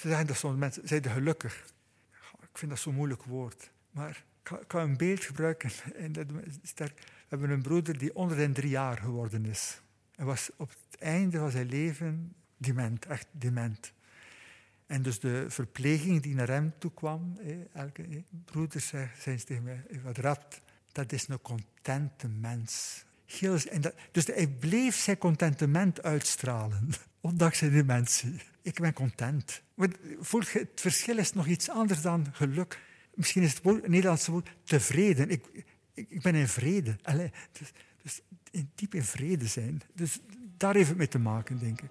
ze zeggen dat soms mensen, zijn gelukkig. Ik vind dat zo'n moeilijk woord. Maar ik kan een beeld gebruiken. En dat. We hebben een broeder die onder de drie jaar geworden is. Hij was op het einde van zijn leven dement, echt dement. En dus de verpleging die naar hem toe kwam, elke broeder zei, zei tegen mij, wat rapt, dat is een contente mens. En dus hij bleef zijn contentement uitstralen, ondanks zijn dementie. Ik ben content. Voel je, het verschil is nog iets anders dan geluk. Misschien is het, woord, het Nederlandse woord tevreden. Ik, ik, ben in vrede. Allee, dus, dus in, diep in vrede zijn. Dus daar heeft het mee te maken, denk ik.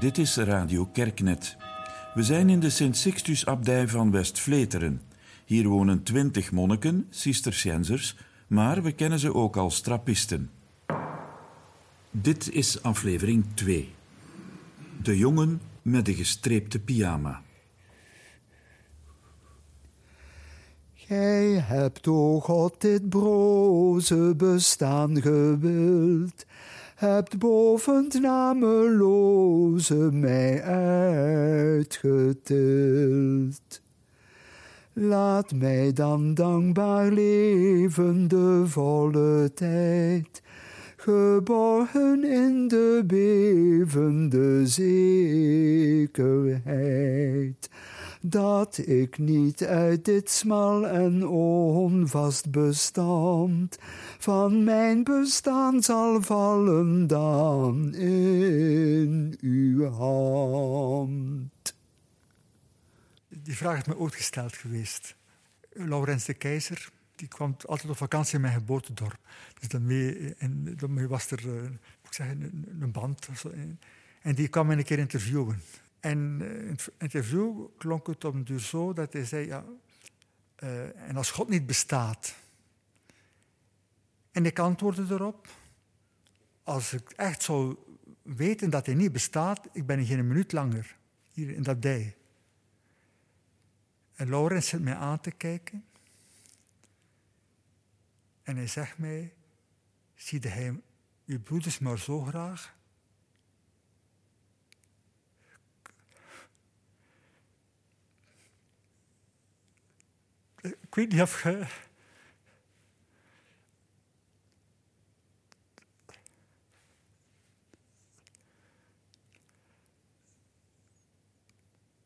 Dit is Radio Kerknet. We zijn in de Sint-Sixtus-abdij van West-Vleteren. Hier wonen twintig monniken, cisterciensers, maar we kennen ze ook als trappisten. Dit is aflevering 2. De jongen met de gestreepte pyjama. Gij hebt, o God, dit broze bestaan gewild, hebt boven het nameloze mij uitgetild. Laat mij dan dankbaar leven de volle tijd, geborgen in de bevende zekerheid, dat ik niet uit dit smal en onvast bestand van mijn bestaan zal vallen dan in uw hand. Die vraag is me ooit gesteld geweest. Laurens de Keizer, die kwam altijd op vakantie in mijn geboortedorp. Dus daarmee, en was er ik zeggen, een, band. En die kwam me een keer interviewen. En eh, in het interview klonk het een duur zo dat hij zei: ja, uh, En als God niet bestaat. En ik antwoordde erop: Als ik echt zou weten dat hij niet bestaat, ik ben geen minuut langer hier in dat dij. En Laurens zit mij aan te kijken. En hij zegt mij: Zie hij uw broeders maar zo graag? Ik weet niet of je.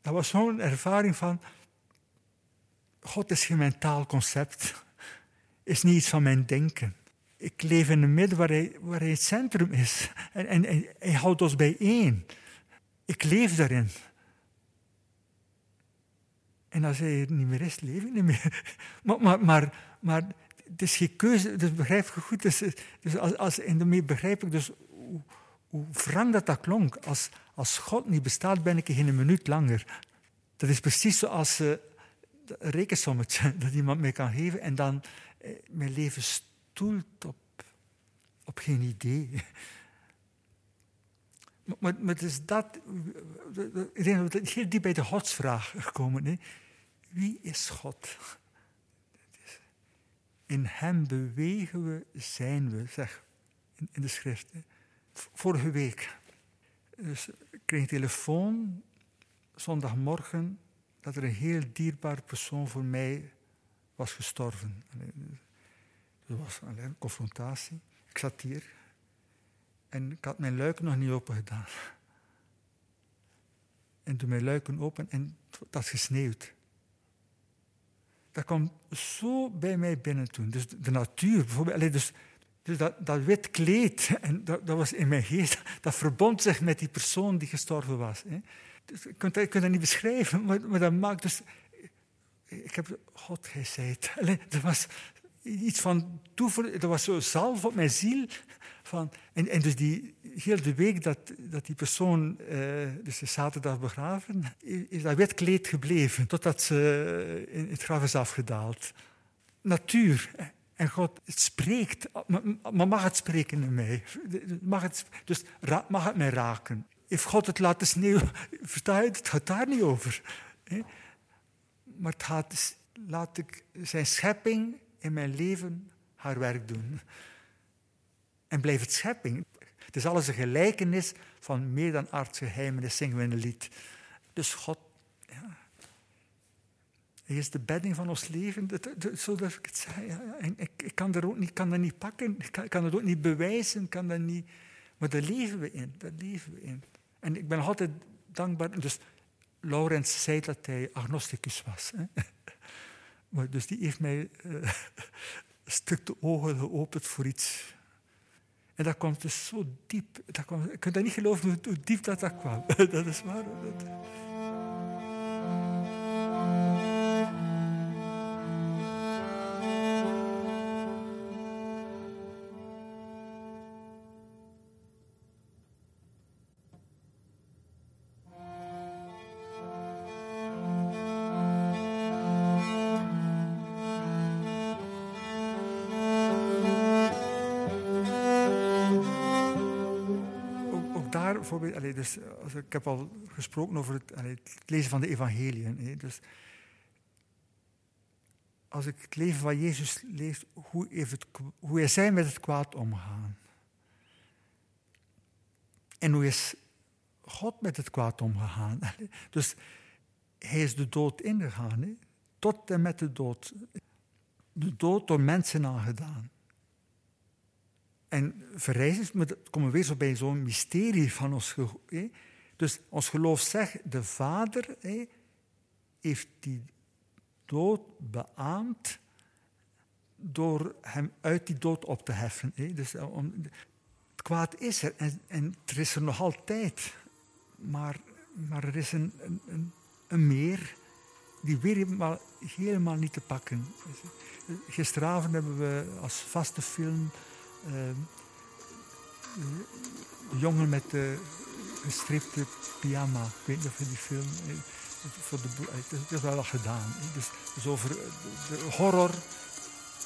Dat was zo'n ervaring van. God is geen mentaal concept, is niet iets van mijn denken. Ik leef in een midden waar hij, waar hij het centrum is. En, en, en hij houdt ons bijeen. Ik leef daarin. En als hij er niet meer is, leef ik niet meer. Maar, maar, maar, maar het is geen keuze, dus begrijp je goed. Dus, dus als, als, en daarmee begrijp ik dus hoe, wrang dat, klonk. Als, als God niet bestaat, ben ik geen minuut langer. Dat is precies zoals een rekensommetje dat iemand mij kan geven en dan eh, mijn leven stoelt op, op geen idee. Maar, maar, het is dat, ik denk dat het heel bij de godsvraag gekomen. Hè. Wie is God? In Hem bewegen we, zijn we, zeg in, de schrift. Vorige week dus, ik kreeg een telefoon zondagmorgen dat er een heel dierbaar persoon voor mij was gestorven. Dat was een confrontatie. Ik zat hier en ik had mijn luiken nog niet open gedaan. En toen mijn luiken open en dat had gesneeuwd. Dat kwam zo bij mij binnen toen. Dus de natuur bijvoorbeeld. Dus, dus dat, dat wit kleed, en dat, dat was in mijn geest, dat verbond zich met die persoon die gestorven was. Hè. Dus, je kunt dat niet beschrijven, maar, maar dat maakt dus... Ik heb... God, het. er was iets van toevoer, er was zo zalf op mijn ziel. Van, en, en dus die, heel de week dat, dat die persoon, uh, dus zaterdag begraven, is dat wit kleed gebleven, totdat ze in het graf is afgedaald. Natuur. En God het spreekt, maar mag het spreken in mij? Mag het, dus mag het mij raken? Heeft God het laten sneeuwen? Versta je, het gaat daar niet over. Maar het gaat, laat ik zijn schepping in mijn leven haar werk doen. En blijf het schepping. Het is alles een gelijkenis van meer dan aardse geheimen, dat zingen we in een lied. Dus God, ja, hij is de bedding van ons leven, dat, dat, zo dat ik het zei. Ik, kan er ook niet, kan dat niet pakken, ik kan, kan het ook niet bewijzen, kan dat niet, maar daar leven we in, daar leven we in. En ik ben altijd dankbaar. Dus Laurens zei dat hij agnosticus was. Hè. Maar dus die heeft mij uh, een stuk de ogen geopend voor iets. En dat komt dus zo diep. Dat kwam, ik kan dat niet geloven hoe, diep dat, dat kwam. dat is waar. Dat, dus, ik heb al gesproken over het, het lezen van de evangeliën. Dus als ik het leven van Jezus lees, hoe, het, hoe is hij met het kwaad omgaan? En hoe is God met het kwaad omgegaan? Dus hij is de dood ingegaan, tot en met de dood. De dood door mensen aangedaan. En verrijzen, komen we weer zo bij zo'n mysterie van ons geloof. Dus ons geloof zegt, de Vader heeft die dood beaamd door hem uit die dood op te heffen. Dus eh, om, het kwaad is er en, er is er nog altijd. Maar, maar er is een, een, een meer die weer helemaal, helemaal niet te pakken. Gisteravond hebben we als vaste film de jongen met de gestripte pyjama. Ik weet niet of je die film. Eh, voor de, dat is wel al gedaan. Dus, dus over de horror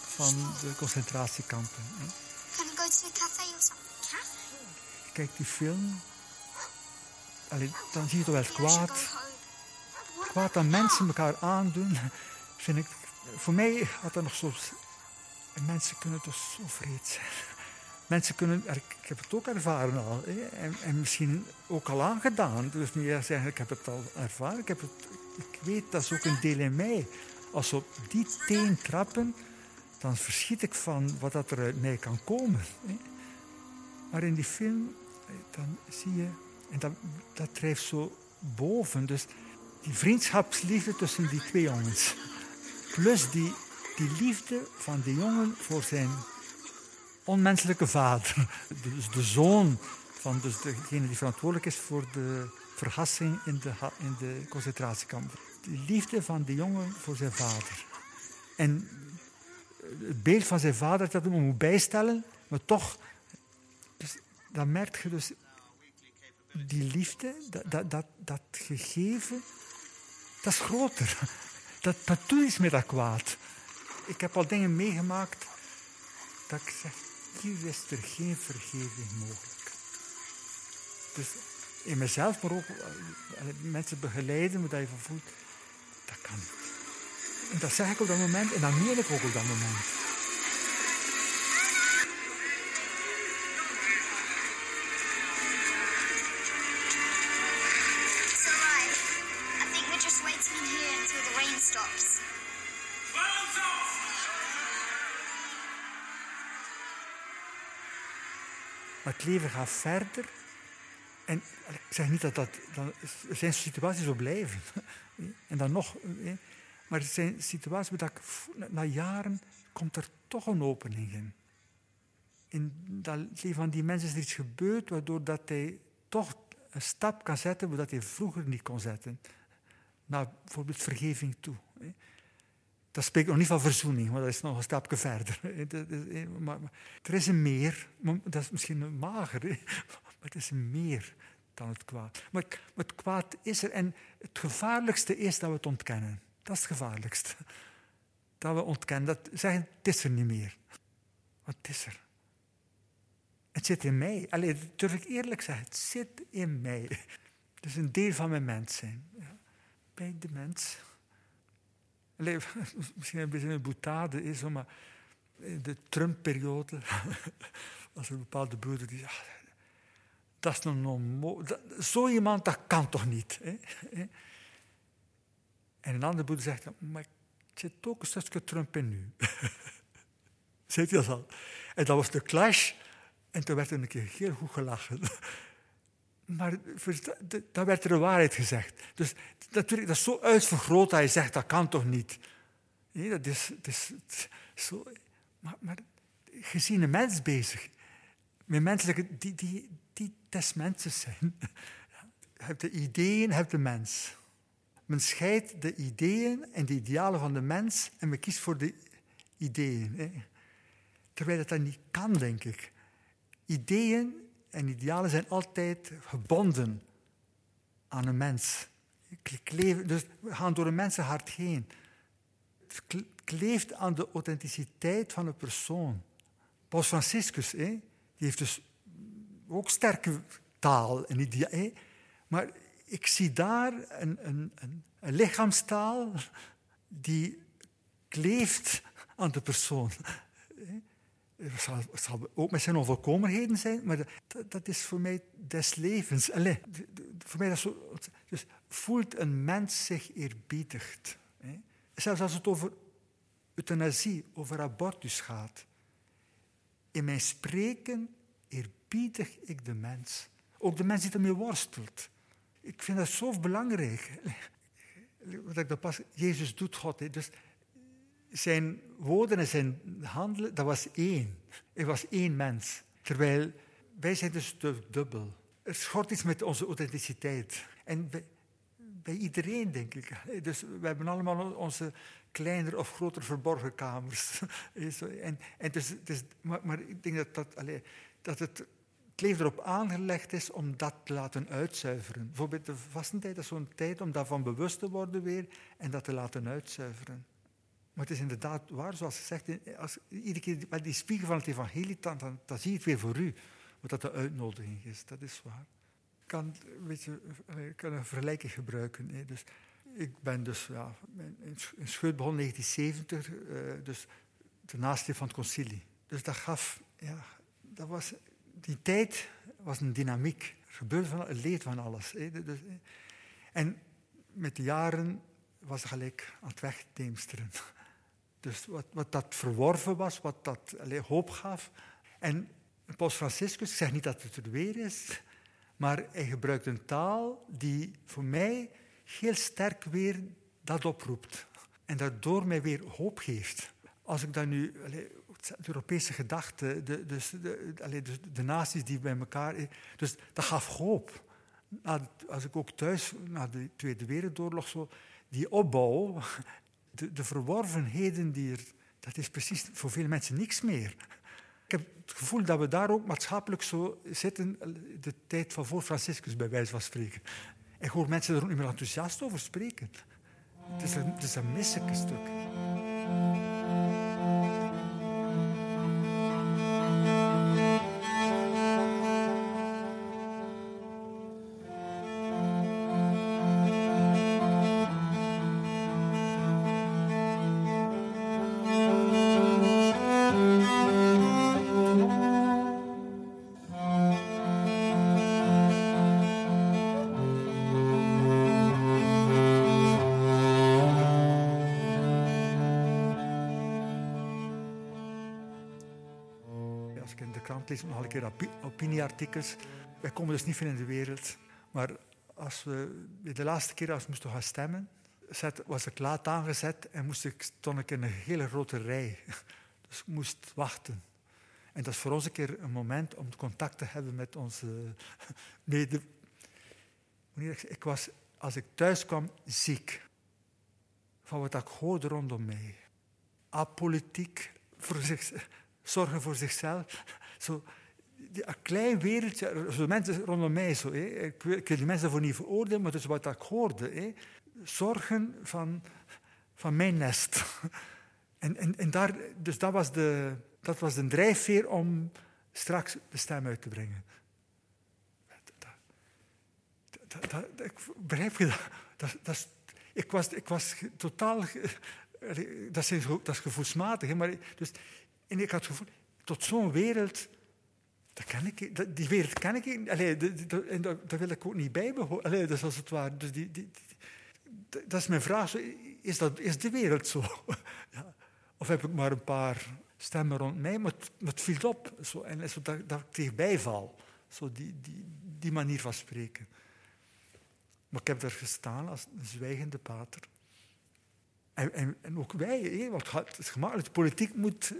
van de concentratiekampen. Can we go to a café of something? Kijk die film. Allee, dan zie je toch wel het kwaad. Kwaad dat mensen elkaar aandoen. Vind ik, voor mij had er nog soms. Mensen kunnen toch zo vreed zijn. Mensen kunnen, ik heb het ook ervaren al, en, en, misschien ook al aangedaan. Dus niet zeggen, ik heb het al ervaren, ik, heb het, ik weet, dat is ook een deel in mij. Als ze op die teen trappen, dan verschiet ik van wat dat er uit mij kan komen. Maar in die film, dan zie je, en dat, dat drijft zo boven. Dus die vriendschapsliefde tussen die twee jongens. Plus die, die liefde van de jongen voor zijn onmenselijke vader. Dus de zoon van dus degene die verantwoordelijk is voor de vergassing in de, in de concentratiekamp. De liefde van de jongen voor zijn vader. En het beeld van zijn vader dat hem moet bijstellen, maar toch, dus, dan merk je dus die liefde, dat, dat, dat, gegeven, dat is groter. Dat, dat doet iets met dat kwaad. Ik heb al dingen meegemaakt dat ik zeg, hier is er geen vergeving mogelijk. Dus in mezelf, maar ook eh, mensen begeleiden, dat je voelt, dat kan niet. En dat zeg ik op dat moment en dat meen ik ook op dat moment. Het leven gaat verder. En ik zeg niet dat dat. er zijn situaties zo blijven. En dan nog. Maar er zijn situaties waar ik, na jaren komt er toch een opening in. In dat leven van die mensen is er iets gebeurd waardoor dat hij toch een stap kan zetten waar hij vroeger niet kon zetten. Naar bijvoorbeeld vergeving toe. Dat spreekt nog niet van verzoening, maar dat is nog een stapje verder. Maar, er is een meer, dat is misschien mager, maar het is een meer dan het kwaad. Maar, het kwaad is er en het gevaarlijkste is dat we het ontkennen. Dat is het gevaarlijkste. Dat we ontkennen, dat zeggen, het is er niet meer. Wat is er? Het zit in mij. Alleen durf ik eerlijk zeggen, het zit in mij. Het is een deel van mijn mens zijn. Bij de mens. misschien een beetje een boetade is, maar in de Trump-periode, als er een bepaalde broeder die zegt, Dat is een Zo iemand, dat kan toch niet? En een andere boer zegt, maar ik zit ook een stukje Trump in nu. Zit je dat al? En dat was de clash. En toen werd er een keer heel goed gelachen. Maar dan werd er de waarheid gezegd. Dus natuurlijk, dat is zo uitvergroot dat je zegt, dat kan toch niet? Nee, dat is, dat is zo... Maar, gezien een mens bezig. Met mensen die, die, die des mensen zijn. Je hebt de ideeën, je hebt de mens. Men scheidt de ideeën en de idealen van de mens en men kiest voor de ideeën. Hè. Terwijl dat, dat niet kan, denk ik. Ideeën en idealen zijn altijd gebonden aan een mens. Dus we gaan door een mensenhart heen. Het kleeft aan de authenticiteit van een persoon. Paus Franciscus, hè, die heeft dus ook sterke taal en idealen. Maar ik zie daar een, een, een lichaamstaal die kleeft aan de persoon. Het zal, ook met zijn onvolkomenheden zijn, maar dat, dat is voor mij des levens. Allee, voor mij dat zo, dus voelt een mens zich eerbiedigd. Hè? Zelfs als het over euthanasie, over abortus gaat. In mijn spreken eerbiedig ik de mens. Ook de mens die ermee worstelt. Ik vind dat zo belangrijk. Wat ik dat pas, Jezus doet God. Dus zijn woorden en zijn handelen, dat was één. Hij was één mens. Terwijl wij zijn dus dubbel. Er schort iets met onze authenticiteit. En bij, iedereen, denk ik. Dus we hebben allemaal onze kleinere of grotere verborgen kamers. En, dus, dus, maar, ik denk dat, het leven erop aangelegd is om dat te laten uitzuiveren. Bijvoorbeeld de vastentijd is zo'n tijd om daarvan bewust te worden weer en dat te laten uitzuiveren. Maar het is inderdaad waar, zoals gezegd, als, iedere keer met die spiegel van het evangelie, dan, dan, zie je het weer voor u, wat dat de uitnodiging is. Dat is waar. Ik kan, weet je, ik kan een vergelijking gebruiken. Hè. Dus, ik ben dus ja, in Scheut begon 1970, uh, dus de naaste van het concilie. Dus dat gaf, ja, dat was die tijd was een dynamiek. Er gebeurde van, het leed van alles. Dus, en met de jaren was gelijk aan het wegdeemsteren. Dus wat, dat verworven was, wat dat hoop gaf. En Paus Franciscus, ik zeg niet dat het er weer is, maar hij gebruikt een taal die voor mij heel sterk weer dat oproept. En daardoor mij weer hoop geeft. Als ik dat nu allez, de Europese gedachte, de, dus de, de, de, naties die bij elkaar. Dus dat gaf hoop. Als ik ook thuis, na de Tweede Wereldoorlog, zo, die opbouw, de, de verworvenheden die er. Dat is precies voor veel mensen niks meer. Ik heb het gevoel dat we daar ook maatschappelijk zo zitten, de tijd van voor Franciscus, bij wijze van spreken. Ik hoor mensen er ook niet meer enthousiast over spreken. Het is een, het een stuk. Lees nog een keer opinieartikels. Wij komen dus niet veel in de wereld. Maar als we, de laatste keer als we moesten gaan stemmen, was ik laat aangezet en moest ik, stond ik in een hele grote rij. Dus ik moest wachten. En dat is voor ons een keer een moment om contact te hebben met onze mede... Ik was, als ik thuis kwam, ziek. Van wat ik hoorde rondom mij. Apolitiek, voor zich, zorgen voor zichzelf. Zo, een klein wereldje, zo mensen rondom mij. Zo, hè. Ik, ik die mensen daarvoor niet veroordelen, maar dat is wat ik hoorde. Zorgen van, van mijn nest. En, en, en daar, dus dat was, de, dat was de drijfveer om straks de stem uit te brengen. Dat, dat, begrijp je dat? ik, was, ik was totaal. Dat is, dat gevoelsmatig. Maar, dus, en ik had het gevoel, tot zo'n wereld Dat ik, die wereld ken ik niet. Daar wil ik ook niet bij. Dus als het. Dus die, die, dat is mijn vraag. Is, dat, is de wereld zo? Ja. Of heb ik maar een paar stemmen rond mij? Maar het, viel op. Zo, en zo dat, dat ik tegenbij val. Zo die, die, die manier van spreken. Maar ik heb daar gestaan als zwijgende pater. En, ook wij, hé, want het is gemakkelijk, de politiek moet,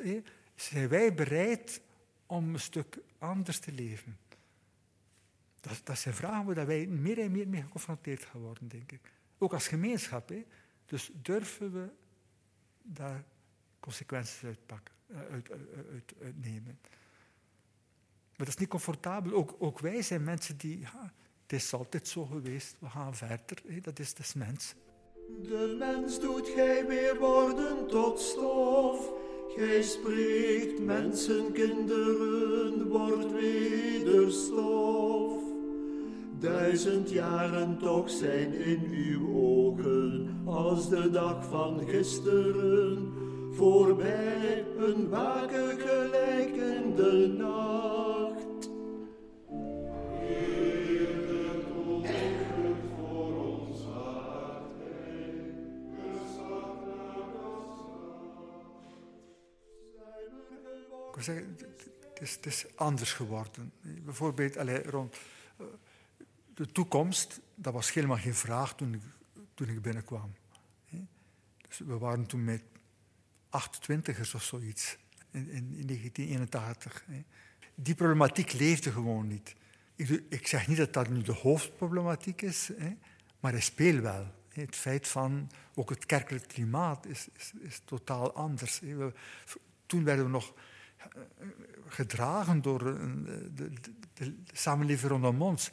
zijn wij bereid om een stuk anders te leven? Dat, zijn vragen waar wij meer en meer mee geconfronteerd gaan worden, denk ik. Ook als gemeenschap. Hé. Dus durven we daar consequenties uitpakken, eh, uit, uit, uit, uitnemen. Maar dat is niet comfortabel. Ook, ook wij zijn mensen die, ja, het is altijd zo geweest, we gaan verder. Dat is dus mens. De mens doet gij weer worden tot stof. Gij spreekt, mensenkinderen, wordt wederstof. Duizend jaren toch zijn in uw ogen als de dag van gisteren. Voorbij een waken gelijkende nacht. Het is, anders geworden. Bijvoorbeeld allez, rond eh, de toekomst, dat was helemaal geen vraag toen ik, binnenkwam. Dus we waren toen met 28ers of zoiets, in, in, 1981. Die problematiek leefde gewoon niet. Ik, ik, zeg niet dat dat nu de hoofdproblematiek is, maar hij speelt wel. Het feit van, ook het kerkelijk klimaat is, is, is totaal anders. toen werden we nog gedragen door de, de, samenleving rondom ons.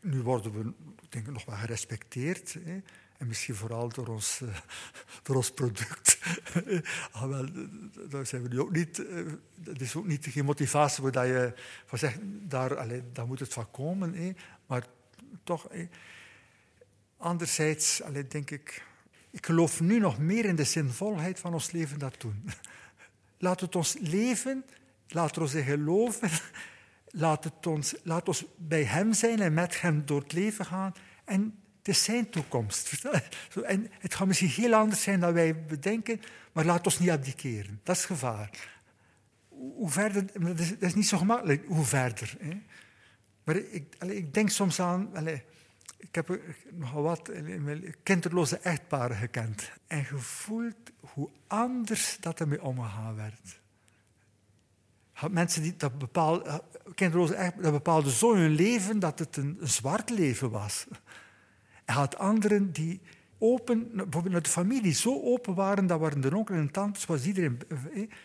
Nu worden we denk ik, nog wel gerespecteerd. Hè? En misschien vooral door ons, uh, door ons product. ah, wel, daar zijn we nu ook niet. Uh, dat is ook niet geen motivatie waar je van zegt, daar, allez, daar moet het van komen. Hè? Maar toch, anderzijds allez, denk ik, ik geloof nu nog meer in de zinvolheid van ons leven dan toen. Laat het ons leven, laat ons geloven, laat, het ons, laat ons bij Hem zijn en met Hem door het leven gaan. En het is Zijn toekomst. En het gaat misschien heel anders zijn dan wij bedenken, maar laat ons niet abdiceren. Dat is gevaar. Hoe verder, dat is, dat is niet zo gemakkelijk, hoe verder. Hè? Maar ik, ik denk soms aan, ik heb nogal wat kinderloze echtparen gekend en gevoeld hoe anders dat ermee omgegaan werd. Mensen die dat bepaalde, kinderloze echtparen, dat bepaalde zo hun leven dat het een, zwart leven was. En had anderen die open, bijvoorbeeld de familie, zo open waren, dat waren de onkel en tantes, was iedereen.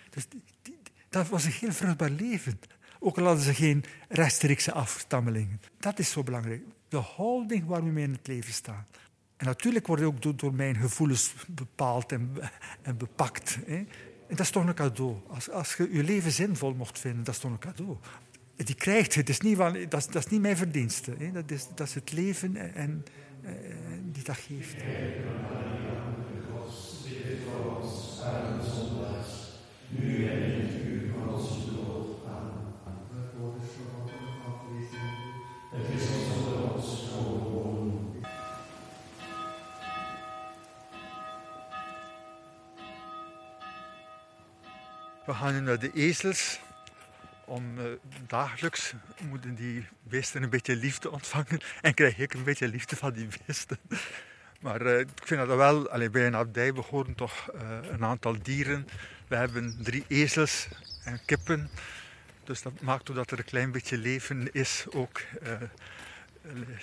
Dus die, dat was een heel vruchtbaar leven. Ook al hadden ze geen rechtstreekse afstammelingen. Dat is zo belangrijk de houding waar we mee in het leven staan. En natuurlijk wordt het ook door, mijn gevoelens bepaald en, en bepakt. Hè. En dat is toch een cadeau. Als, als je je leven zinvol mocht vinden, dat is toch een cadeau. Die krijgt het is niet dat, is, dat niet mijn verdienste. Hè. Dat, is, dat is het leven en, en, en die dat geeft. Nu en in het uur van onze We gaan nu naar de ezels. Om uh, dagelijks moeten die beesten een beetje liefde ontvangen. En krijg ik een beetje liefde van die beesten. Maar uh, ik vind dat wel, allee, bij een abdij behoren toch uh, een aantal dieren. We hebben drie ezels en kippen. Dus dat maakt ook dat er een klein beetje leven is, ook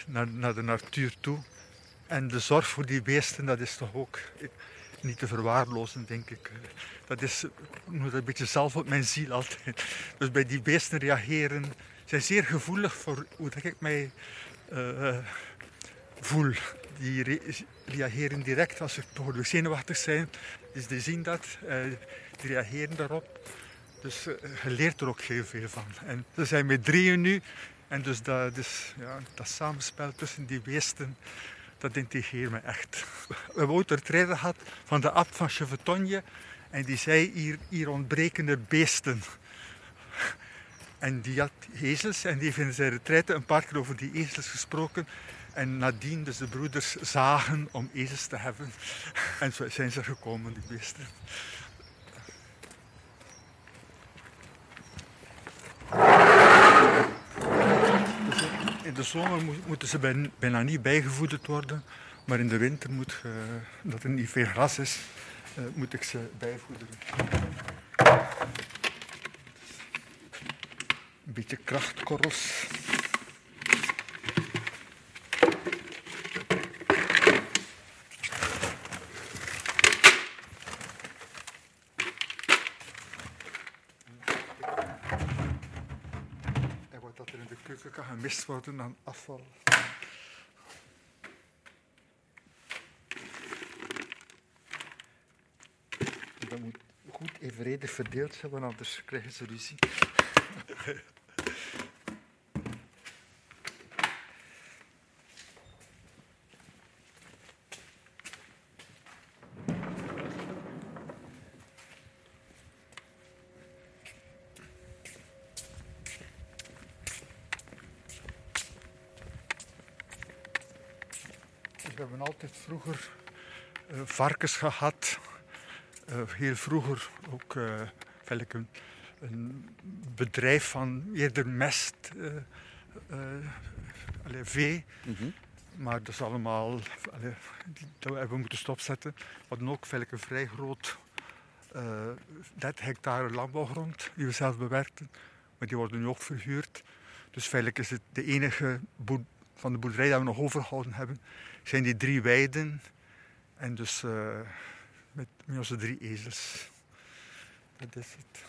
naar, naar de natuur toe. En de zorg voor die beesten, dat is toch ook niet te verwaarlozen, denk ik. Dat is moet een beetje zelf op mijn ziel altijd. Dus bij die beesten reageren, zijn zeer gevoelig voor hoe dat ik mij uh, voel. Die reageren direct als ze behoorlijk zenuwachtig zijn. Dus die zien dat, uh, die reageren daarop. Dus uh, je leert er ook heel veel van. En er zijn met drieën nu. En dus dat, dus, ja, dat samenspel tussen die beesten, dat integreert me echt. We hebben ooit een treden gehad van de abt van Chevetonje. En die zei, hier, hier ontbreken er beesten. En die had ezels en die heeft in zijn retraite een paar keer over die ezels gesproken. En nadien dus de broeders zagen om ezels te hebben. En zo zijn ze gekomen, die beesten. In de zomer mo- moeten ze bijna- niet bijgevoederd worden. Maar in de winter moet, je- omdat er niet veel gras is, eh, moet ik ze bijvoederen. Een beetje krachtkorrels. En wat dat er in de keuken kan gemist worden aan afval. Dat moet goed evenredig verdeeld zijn, want anders krijgen ze ruzie. We hebben altijd vroeger eh, varkens gehad. Eh, heel vroeger ook eigenlijk een, een bedrijf van eerder mest, allee, vee. Maar dat is allemaal, allee, die- dat hebben we moeten stopzetten. We hadden ook een vrij groot, eh 30 hectare landbouwgrond die we zelf bewerkten. Maar die worden nu ook verhuurd. Dus feitelijk is het de enige boer, van de boerderij dat we nog overgehouden hebben, zijn die drie weiden. En dus eh, met, met onze drie ezels. Dat is het.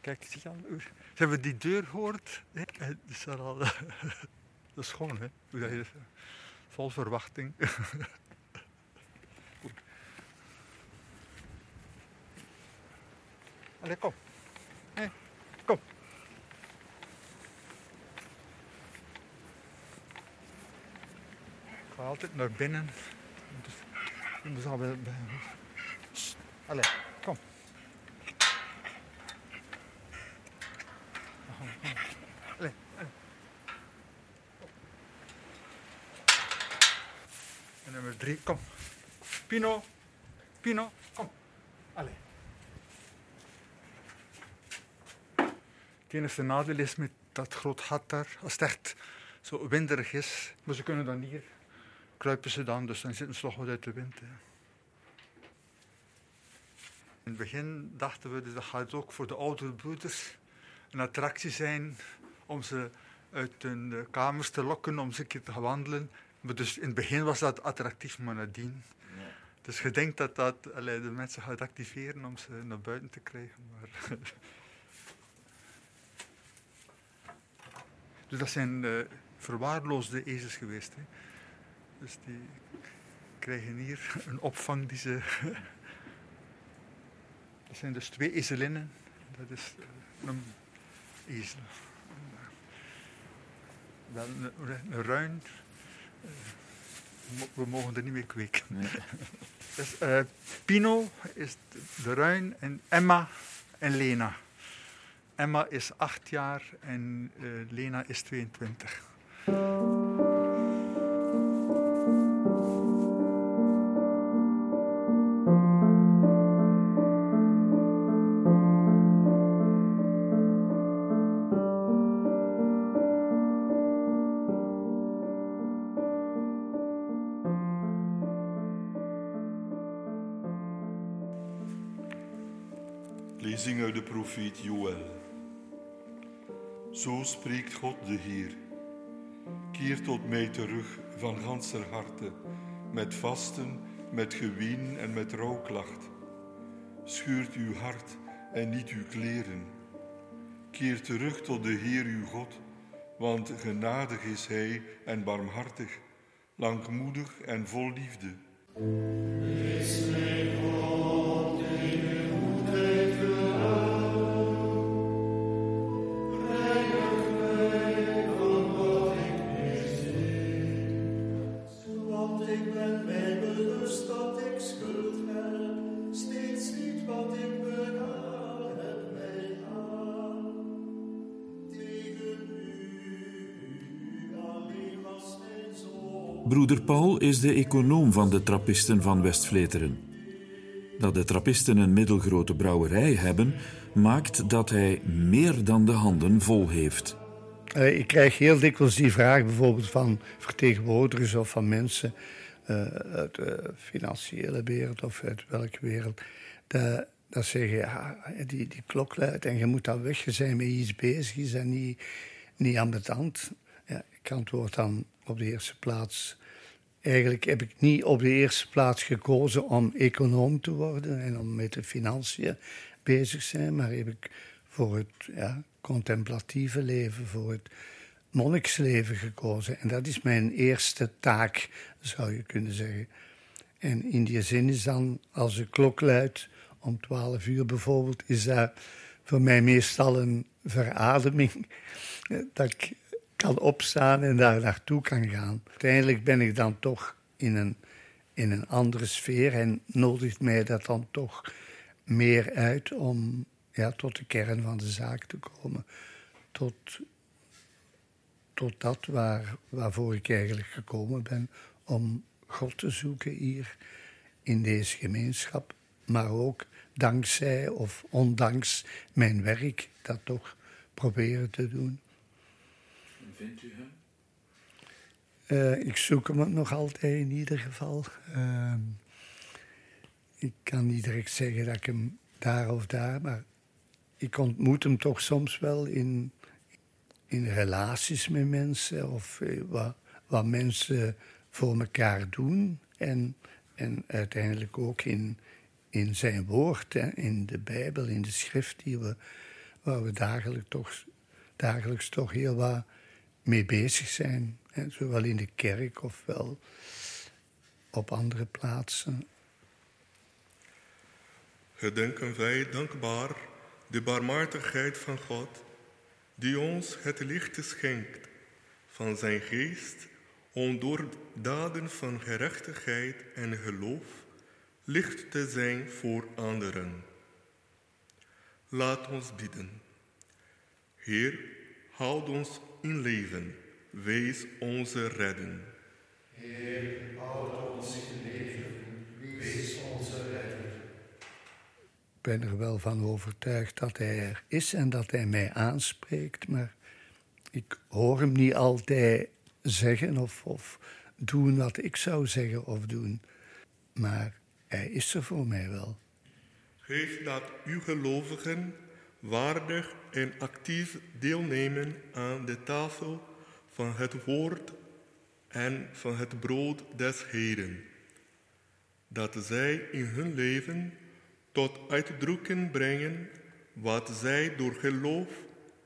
Kijk, zie je al? Ze hebben die deur gehoord. Het is al, dat is gewoon, hè? Dat vol verwachting. Allee, kom. Kom. Ik ga altijd naar binnen. Dus, moet al. Allee, kom. Allee, nummer drie, kom. Pino, Pino, kom. Allee. Het enige nadeel is met dat groot gat daar, als het echt zo winderig is, maar ze kunnen dan hier kruipen ze dan, dus dan zitten ze nog wat uit de wind. hè. In het begin dachten we, dus dat gaat ook voor de oudere broeders een attractie zijn om ze uit hun kamers te lokken, om ze een keer te gaan wandelen. Maar dus in het begin was dat attractief, maar nadien. Dus je denkt dat dat allee, de mensen gaat activeren om ze naar buiten te krijgen. Maar dus dat zijn eh, verwaarloosde ezels geweest. Hè. Dus die krijgen hier een opvang die ze. dat zijn dus twee ezelinnen. Dat is eh, een ezel. Wel een, een ruin. Eh, We mogen er niet mee kweken. Dus, eh, Pino is de ruin en Emma en Lena. Emma is acht jaar en Lena is 22. Profeet Joël. Zo spreekt God de Heer. Keer tot mij terug van ganser harte, met vasten, met geween en met rouwklacht. Scheurt uw hart en niet uw kleren. Keer terug tot de Heer uw God, want genadig is Hij en barmhartig, langmoedig en vol liefde. De econoom van de trappisten van West-Vleteren. Dat de trappisten een middelgrote brouwerij hebben, maakt dat hij meer dan de handen vol heeft. Eh, ik krijg heel dikwijls die vraag bijvoorbeeld van vertegenwoordigers of van mensen uh, uit de financiële wereld of uit welke wereld. Dat, zeggen, ja, die, die klok luidt en je moet dan weg zijn met iets bezig is en niet, niet aan tand. Ja, ik antwoord dan op de eerste plaats. Eigenlijk heb ik niet op de eerste plaats gekozen om econoom te worden en om met de financiën bezig te zijn, maar heb ik voor het ja, contemplatieve leven, voor het monniksleven gekozen. En dat is mijn eerste taak, zou je kunnen zeggen. En in die zin is dan, als de klok luidt, om twaalf uur bijvoorbeeld, is dat voor mij meestal een verademing. Dat ik kan opstaan en daar naartoe kan gaan. Uiteindelijk ben ik dan toch in een, in een andere sfeer en nodigt mij dat dan toch meer uit om ja, tot de kern van de zaak te komen. Tot, tot dat waar, waarvoor ik eigenlijk gekomen ben, om God te zoeken hier in deze gemeenschap, maar ook dankzij of ondanks mijn werk dat toch proberen te doen. Vindt u hem? Uh, ik zoek hem nog altijd in ieder geval. Uh, ik kan niet direct zeggen dat ik hem daar of daar, maar ik ontmoet hem toch soms wel in, in relaties met mensen of uh, wat, wat mensen voor elkaar doen. En, en uiteindelijk ook in, in zijn woord, hè, in de Bijbel, in de schrift, die we, waar we dagelijks toch, dagelijks toch heel wat mee bezig zijn. Zowel in de kerk ofwel op andere plaatsen. Gedenken wij dankbaar de barmhartigheid van God, die ons het licht schenkt van zijn geest om door daden van gerechtigheid en geloof licht te zijn voor anderen. Laat ons bidden. Heer, houd ons in leven, wees onze redden. Heer, houd ons in leven, wees onze redder. Ik ben er wel van overtuigd dat hij er is en dat hij mij aanspreekt, maar ik hoor hem niet altijd zeggen of, of doen wat ik zou zeggen of doen. Maar hij is er voor mij wel. Geef dat uw gelovigen waardig en actief deelnemen aan de tafel van het woord en van het brood des Heren. Dat zij in hun leven tot uitdrukking brengen wat zij door geloof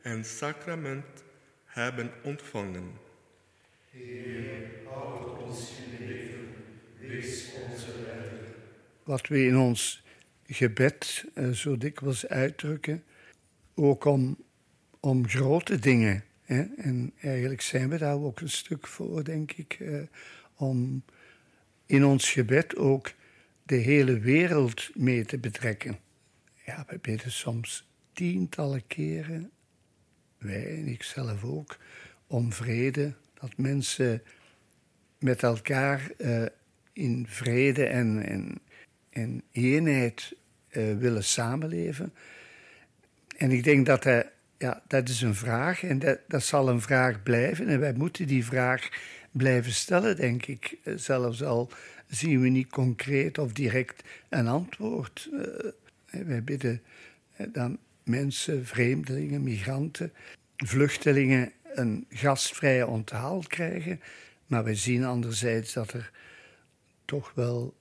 en sacrament hebben ontvangen. Heer, houd ons in leven, wees onze wat we in ons gebed uh, zo dikwijls uitdrukken, ook om, om grote dingen. Hè? En eigenlijk zijn we daar ook een stuk voor, denk ik, uh, om in ons gebed ook de hele wereld mee te betrekken. Ja, we bidden soms tientallen keren, wij en ik zelf ook, om vrede, dat mensen met elkaar uh, in vrede en, en en eenheid uh, willen samenleven. En ik denk dat hij, ja, dat is een vraag en dat, dat zal een vraag blijven. En wij moeten die vraag blijven stellen, denk ik. Eh, zelfs al zien we niet concreet of direct een antwoord. Uh, wij bidden dat mensen, vreemdelingen, migranten, vluchtelingen een gastvrije onthaal krijgen. Maar we zien anderzijds dat er toch wel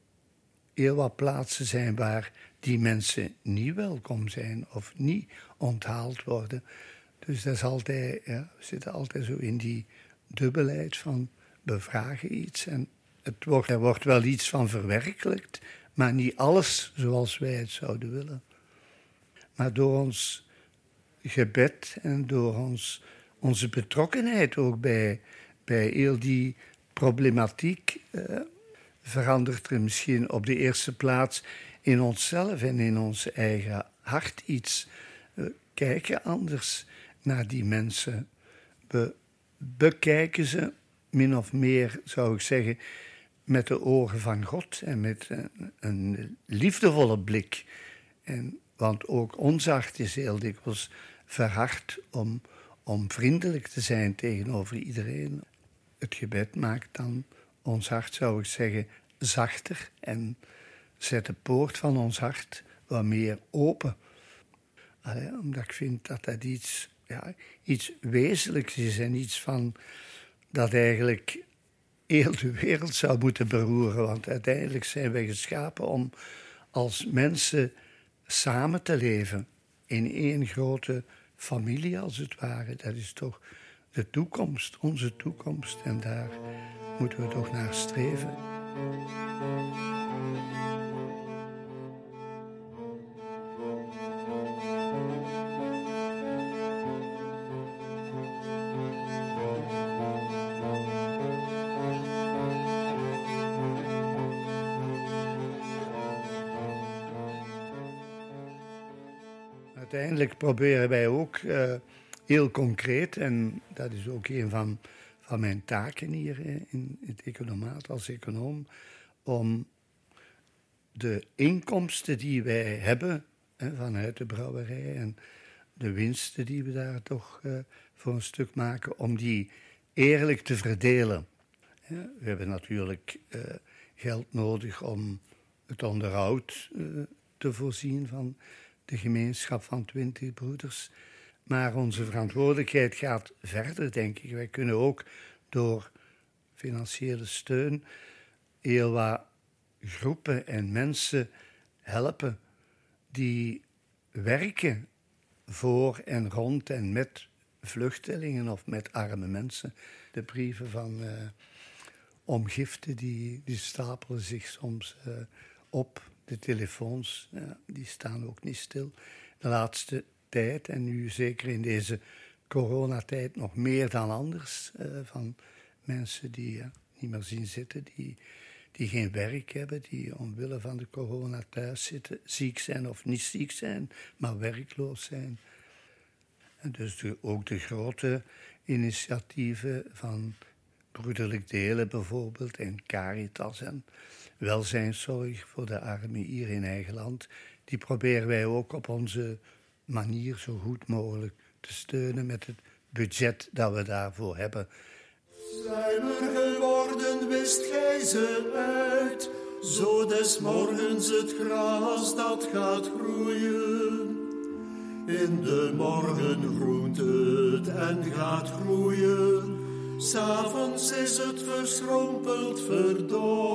heel wat plaatsen zijn waar die mensen niet welkom zijn of niet onthaald worden. Dus dat is altijd, ja, we zitten altijd zo in die dubbelheid van bevragen iets en het wordt, er wordt wel iets van verwerkelijkt, maar niet alles zoals wij het zouden willen. Maar door ons gebed en door ons, onze betrokkenheid ook bij, bij heel die problematiek. Eh, verandert er misschien op de eerste plaats in onszelf en in ons eigen hart iets. We kijken anders naar die mensen. We bekijken ze min of meer, zou ik zeggen, met de ogen van God en met een, een liefdevolle blik. En, want ook ons hart is heel dikwijls verhard om, om vriendelijk te zijn tegenover iedereen. Het gebed maakt dan ons hart, zou ik zeggen, zachter en zet de poort van ons hart wat meer open. Omdat ik vind dat dat iets, ja, iets wezenlijks is en iets van dat eigenlijk heel de wereld zou moeten beroeren. Want uiteindelijk zijn wij geschapen om als mensen samen te leven. In één grote familie, als het ware. Dat is toch de toekomst, onze toekomst. En daar moeten we toch naar streven. Uiteindelijk proberen wij ook uh, heel concreet, en dat is ook een van, van mijn taken hier in het economaat als econoom, om de inkomsten die wij hebben hè, vanuit de brouwerij en de winsten die we daar toch uh, voor een stuk maken, om die eerlijk te verdelen. We hebben natuurlijk uh, geld nodig om het onderhoud te voorzien van de gemeenschap van twintig broeders. Maar onze verantwoordelijkheid gaat verder, denk ik. Wij kunnen ook door financiële steun heel wat groepen en mensen helpen die werken voor en rond en met vluchtelingen of met arme mensen. De brieven van uh, omgiften die, die stapelen zich soms uh, op de telefoons, ja, die staan ook niet stil. De laatste tijd, en nu zeker in deze coronatijd nog meer dan anders, uh, van mensen die niet meer zien zitten, die, die geen werk hebben, die omwille van de corona thuis zitten, ziek zijn of niet ziek zijn, maar werkloos zijn. En dus ook de grote initiatieven van Broederlijk Delen bijvoorbeeld en Caritas en welzijnszorg voor de armen hier in eigen land. Die proberen wij ook op onze manier zo goed mogelijk te steunen met het budget dat we daarvoor hebben. Zijn er geworden, wist gij ze uit, zo des morgens het gras dat gaat groeien. In de morgen groent het en gaat groeien, s'avonds is het verschrompeld, verdord.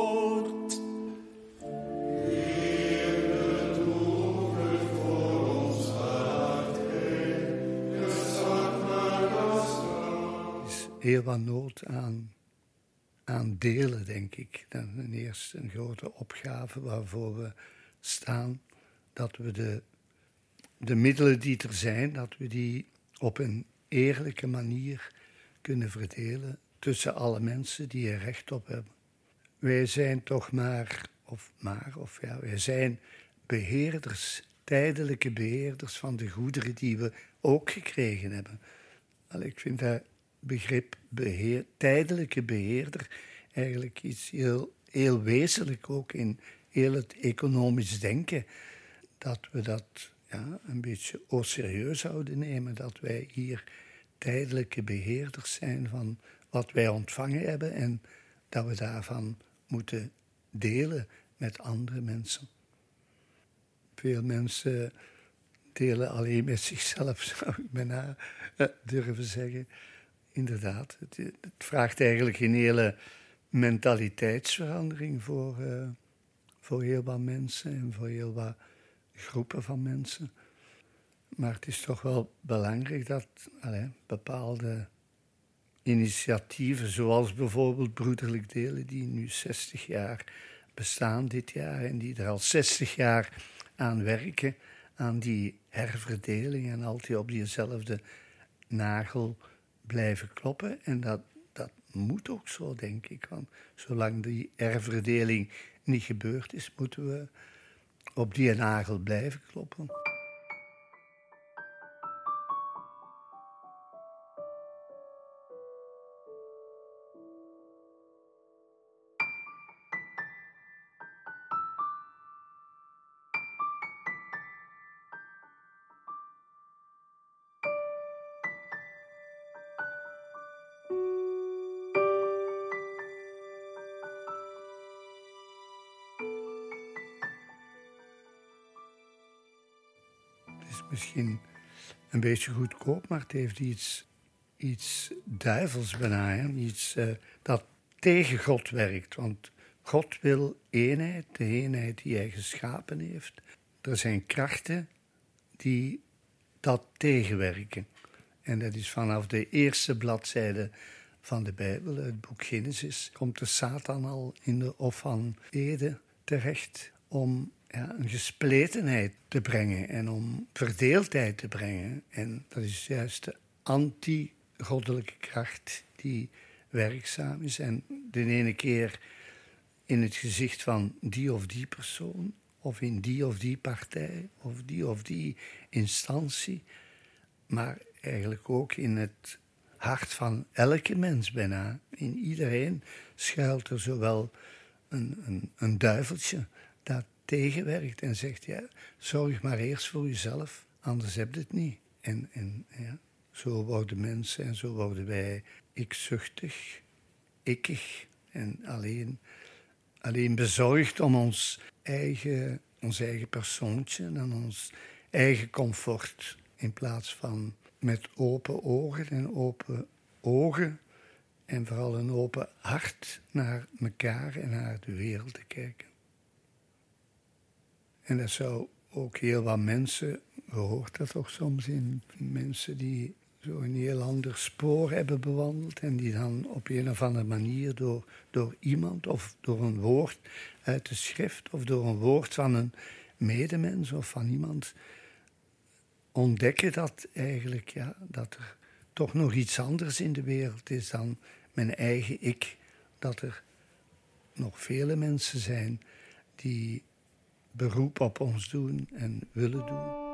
Heel wat nood aan, aan delen, denk ik. Dat is eerst een grote opgave waarvoor we staan. Dat we de, de middelen die er zijn, dat we die op een eerlijke manier kunnen verdelen tussen alle mensen die er recht op hebben. Wij zijn toch maar, of maar, of ja, wij zijn beheerders, tijdelijke beheerders van de goederen die we ook gekregen hebben. Al, ik vind dat begrip beheer, tijdelijke beheerder eigenlijk iets heel, heel wezenlijk ook in heel het economisch denken. Dat we dat ja, een beetje au serieus zouden nemen. Dat wij hier tijdelijke beheerders zijn van wat wij ontvangen hebben en dat we daarvan moeten delen met andere mensen. Veel mensen delen alleen met zichzelf, zou ik bijna eh, durven zeggen inderdaad. Het, het, vraagt eigenlijk een hele mentaliteitsverandering voor, uh, voor heel wat mensen en voor heel wat groepen van mensen. Maar het is toch wel belangrijk dat bepaalde initiatieven, zoals bijvoorbeeld Broederlijk Delen, die nu 60 jaar bestaan dit jaar en die er al 60 jaar aan werken, aan die herverdeling en altijd op diezelfde nagel blijven kloppen. En dat, dat moet ook zo, denk ik. Want zolang die erfverdeling niet gebeurd is, moeten we op die nagel blijven kloppen. Beetje goedkoop, maar het heeft iets, iets duivels bijna. Iets uh, dat tegen God werkt. Want God wil eenheid, de eenheid die hij geschapen heeft. Er zijn krachten die dat tegenwerken. En dat is vanaf de eerste bladzijde van de Bijbel, het boek Genesis, komt de Satan al in de Of van Ede terecht om ja, een gespletenheid te brengen en om verdeeldheid te brengen. En dat is juist de anti-goddelijke kracht die werkzaam is. En de ene keer in het gezicht van die of die persoon, of in die of die partij, of die of die instantie, maar eigenlijk ook in het hart van elke mens bijna. In iedereen schuilt er zowel een, een, een duiveltje dat tegenwerkt en zegt: ja, zorg maar eerst voor jezelf, anders heb je het niet. En, en ja, zo worden mensen en zo worden wij ikzuchtig, ikkig en alleen, alleen bezorgd om ons eigen, ons eigen persoontje en ons eigen comfort. In plaats van met open ogen en open ogen en vooral een open hart naar elkaar en naar de wereld te kijken. En dat zou ook heel wat mensen, je hoort dat toch soms in mensen die zo een heel ander spoor hebben bewandeld en die dan op een of andere manier door, door iemand of door een woord uit de schrift of door een woord van een medemens of van iemand ontdekken dat eigenlijk ja, dat er toch nog iets anders in de wereld is dan mijn eigen ik. Dat er nog vele mensen zijn die beroep op ons doen en willen doen.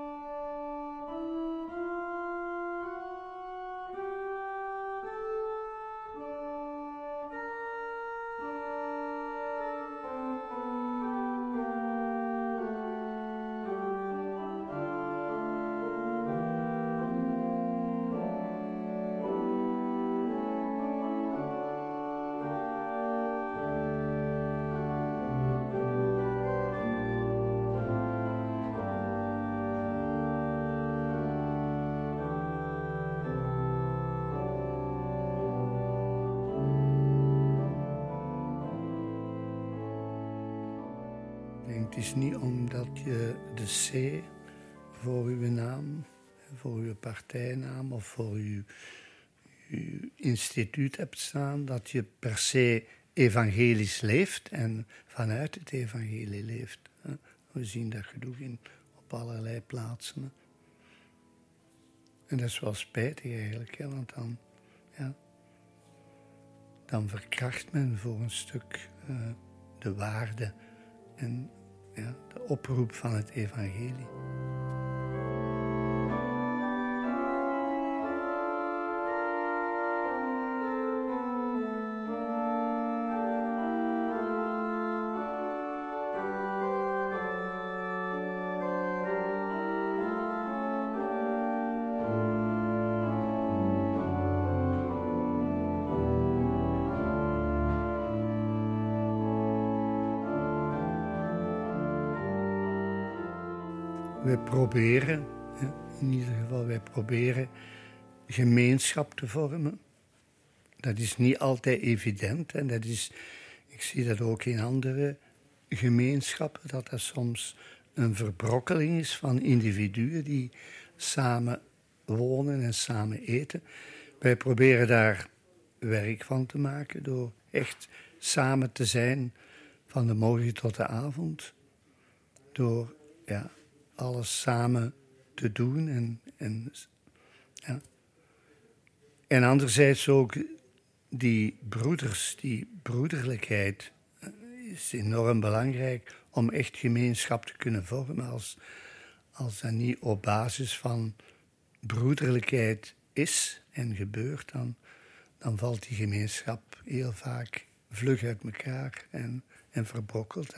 Instituut hebt staan, dat je per se evangelisch leeft en vanuit het evangelie leeft. We zien dat genoeg in, op allerlei plaatsen. En dat is wel spijtig eigenlijk, want dan, ja, dan verkracht men voor een stuk uh, de waarde en ja, de oproep van het evangelie. Proberen, in ieder geval, wij proberen gemeenschap te vormen. Dat is niet altijd evident en dat is, ik zie dat ook in andere gemeenschappen, dat dat soms een verbrokkeling is van individuen die samen wonen en samen eten. Wij proberen daar werk van te maken door echt samen te zijn van de morgen tot de avond. Door ja, alles samen te doen. En, en, en anderzijds ook die broeders, die broederlijkheid eh, is enorm belangrijk om echt gemeenschap te kunnen vormen. Als, als dat niet op basis van broederlijkheid is en gebeurt, dan, dan valt die gemeenschap heel vaak vlug uit elkaar en, en verbrokkelt.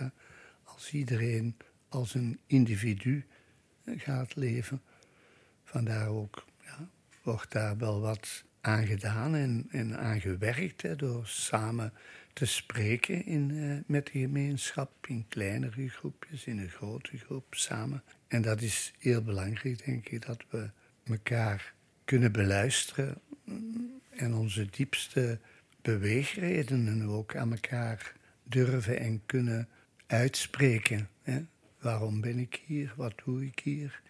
Als iedereen als een individu gaat leven. Vandaar ook ja, wordt daar wel wat aan gedaan en, en aan gewerkt hè, door samen te spreken in, uh, met de gemeenschap, in kleinere groepjes, in een grote groep, samen En dat is heel belangrijk, denk ik, dat we elkaar kunnen beluisteren en onze diepste beweegredenen ook aan elkaar durven en kunnen uitspreken. Hè? Waarom ben ik hier? Wat doe ik hier?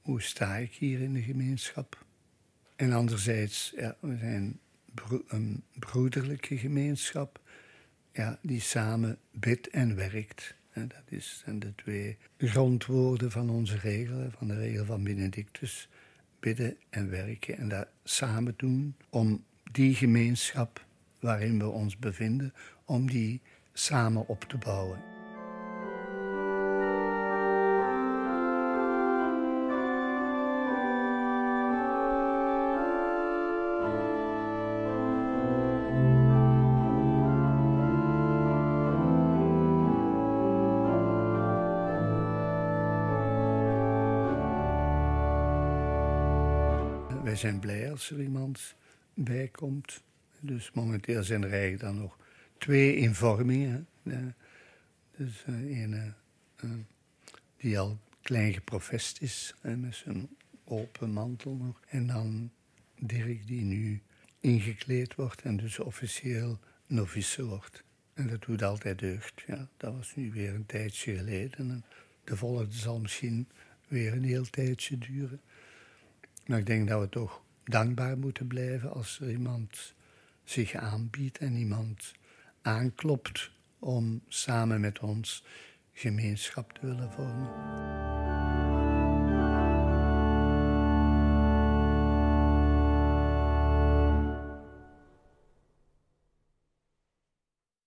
Hoe sta ik hier in de gemeenschap? En anderzijds, ja, we zijn een broederlijke gemeenschap ja, die samen bidt en werkt. En dat is, zijn de twee grondwoorden van onze regelen, van de regel van Benedictus. Bidden en werken en dat samen doen om die gemeenschap waarin we ons bevinden, om die samen op te bouwen. Zijn blij als er iemand bij komt. Dus momenteel zijn er eigenlijk dan nog twee invormingen. Dus uh, een uh, die al klein geprofest is, met zijn open mantel nog. En dan Dirk die nu ingekleed wordt en dus officieel novice wordt. En dat doet altijd deugd. Ja, dat was nu weer een tijdje geleden. En de volgende zal misschien weer een heel tijdje duren. Maar ik denk dat we toch dankbaar moeten blijven als er iemand zich aanbiedt en iemand aanklopt om samen met ons gemeenschap te willen vormen.